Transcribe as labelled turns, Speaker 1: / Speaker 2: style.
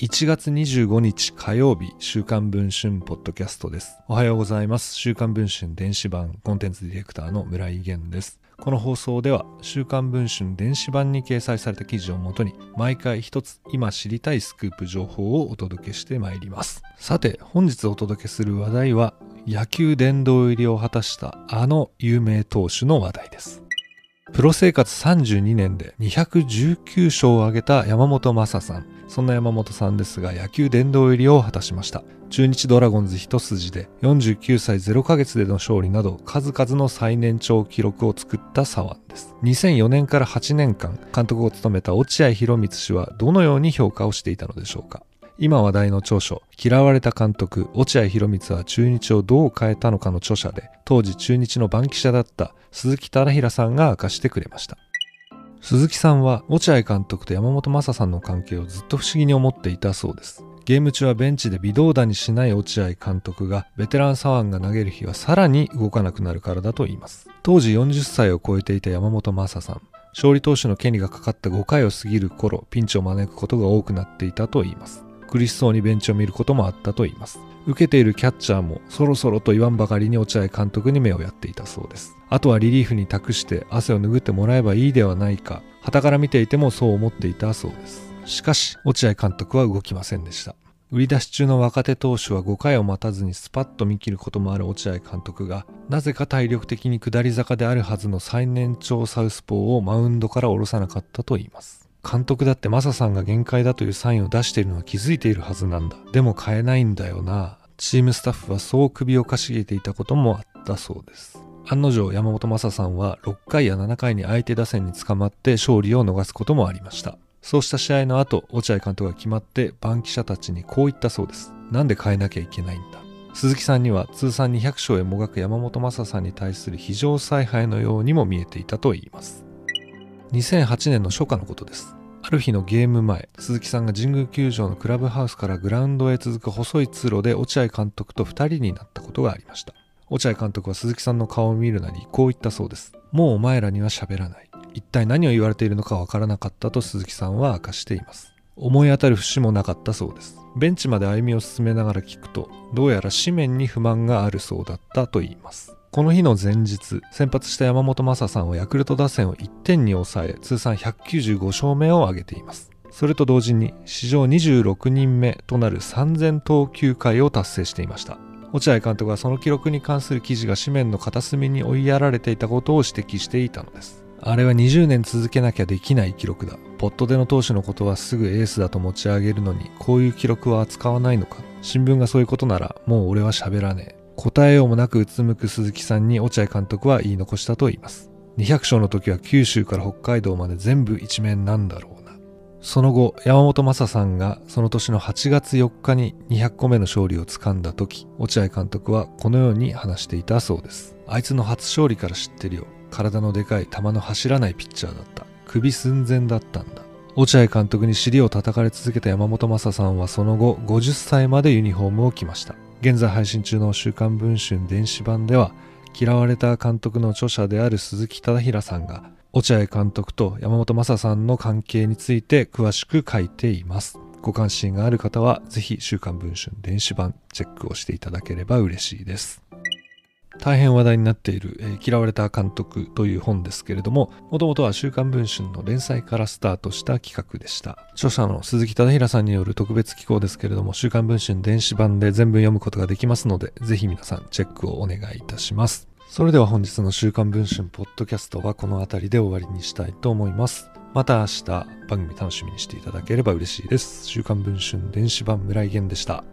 Speaker 1: 1月25日火曜日、週刊文春ポッドキャストです。おはようございます。週刊文春電子版コンテンツディレクターの村井源です。この放送では、週刊文春電子版に掲載された記事をもとに、毎回一つ今知りたいスクープ情報をお届けしてまいります。さて、本日お届けする話題は、野球殿堂入りを果たしたあの有名投手の話題です。プロ生活32年で219勝を挙げた山本昌さん。そんな山本さんですが野球殿堂入りを果たしました。中日ドラゴンズ一筋で49歳0ヶ月での勝利など数々の最年長記録を作った左腕です。2004年から8年間監督を務めた落合博満氏はどのように評価をしていたのでしょうか。今話題の著書、嫌われた監督、落合博満は中日をどう変えたのかの著者で、当時中日の番記者だった鈴木忠平さんが明かしてくれました。鈴木さんは落合監督と山本昌さんの関係をずっと不思議に思っていたそうです。ゲーム中はベンチで微動だにしない落合監督がベテラン左腕が投げる日はさらに動かなくなるからだと言います。当時40歳を超えていた山本昌さん。勝利投手の権利がかかった5回を過ぎる頃、ピンチを招くことが多くなっていたと言います。苦しそうにベンチを見ることもあったと言います。受けているキャッチャーもそろそろと言わんばかりに落合監督に目をやっていたそうです。あとはリリーフに託して汗を拭ってもらえばいいではないか、旗から見ていてもそう思っていたそうです。しかし、落合監督は動きませんでした。売り出し中の若手投手は5回を待たずにスパッと見切ることもある落合監督が、なぜか体力的に下り坂であるはずの最年長サウスポーをマウンドから下ろさなかったと言います。監督だってマサさんが限界だというサインを出しているのは気づいているはずなんだ。でも変えないんだよな。チームスタッフはそう首をかしげていたこともあったそうです。案の定山本昌さんは6回や7回に相手打線に捕まって勝利を逃すこともありました。そうした試合の後、落合監督が決まって番記者たちにこう言ったそうです。なんで変えなきゃいけないんだ。鈴木さんには通算200勝へもがく山本昌さんに対する非常采配のようにも見えていたと言います。2008年の初夏のことです。ある日のゲーム前、鈴木さんが神宮球場のクラブハウスからグラウンドへ続く細い通路で落合監督と2人になったことがありました。落合監督は鈴木さんの顔を見るなりこう言ったそうです。もうお前らには喋らない。一体何を言われているのかわからなかったと鈴木さんは明かしています。思い当たる節もなかったそうです。ベンチまで歩みを進めながら聞くと、どうやら紙面に不満があるそうだったと言います。この日の前日、先発した山本昌さんはヤクルト打線を1点に抑え、通算195勝目を挙げています。それと同時に、史上26人目となる3000投球回を達成していました。落合監督はその記録に関する記事が紙面の片隅に追いやられていたことを指摘していたのです。あれは20年続けなきゃできない記録だ。ポットでの投手のことはすぐエースだと持ち上げるのに、こういう記録は扱わないのか。新聞がそういうことなら、もう俺は喋らねえ。答えようもなくうつむく鈴木さんに落合監督は言い残したと言います。200勝の時は九州から北海道まで全部一面なんだろうな。その後、山本昌さんがその年の8月4日に200個目の勝利をつかんだ時、落合監督はこのように話していたそうです。あいつの初勝利から知ってるよ。体のでかい球の走らないピッチャーだった。首寸前だったんだ。落合監督に尻を叩かれ続けた山本昌さんはその後50歳までユニフォームを着ました。現在配信中の週刊文春電子版では、嫌われた監督の著者である鈴木忠平さんが、落合監督と山本昌さんの関係について詳しく書いています。ご関心がある方は、ぜひ週刊文春電子版チェックをしていただければ嬉しいです。大変話題になっている、えー、嫌われた監督という本ですけれども、もともとは週刊文春の連載からスタートした企画でした。著者の鈴木忠平さんによる特別機構ですけれども、週刊文春電子版で全文読むことができますので、ぜひ皆さんチェックをお願いいたします。それでは本日の週刊文春ポッドキャストはこの辺りで終わりにしたいと思います。また明日番組楽しみにしていただければ嬉しいです。週刊文春電子版村井源でした。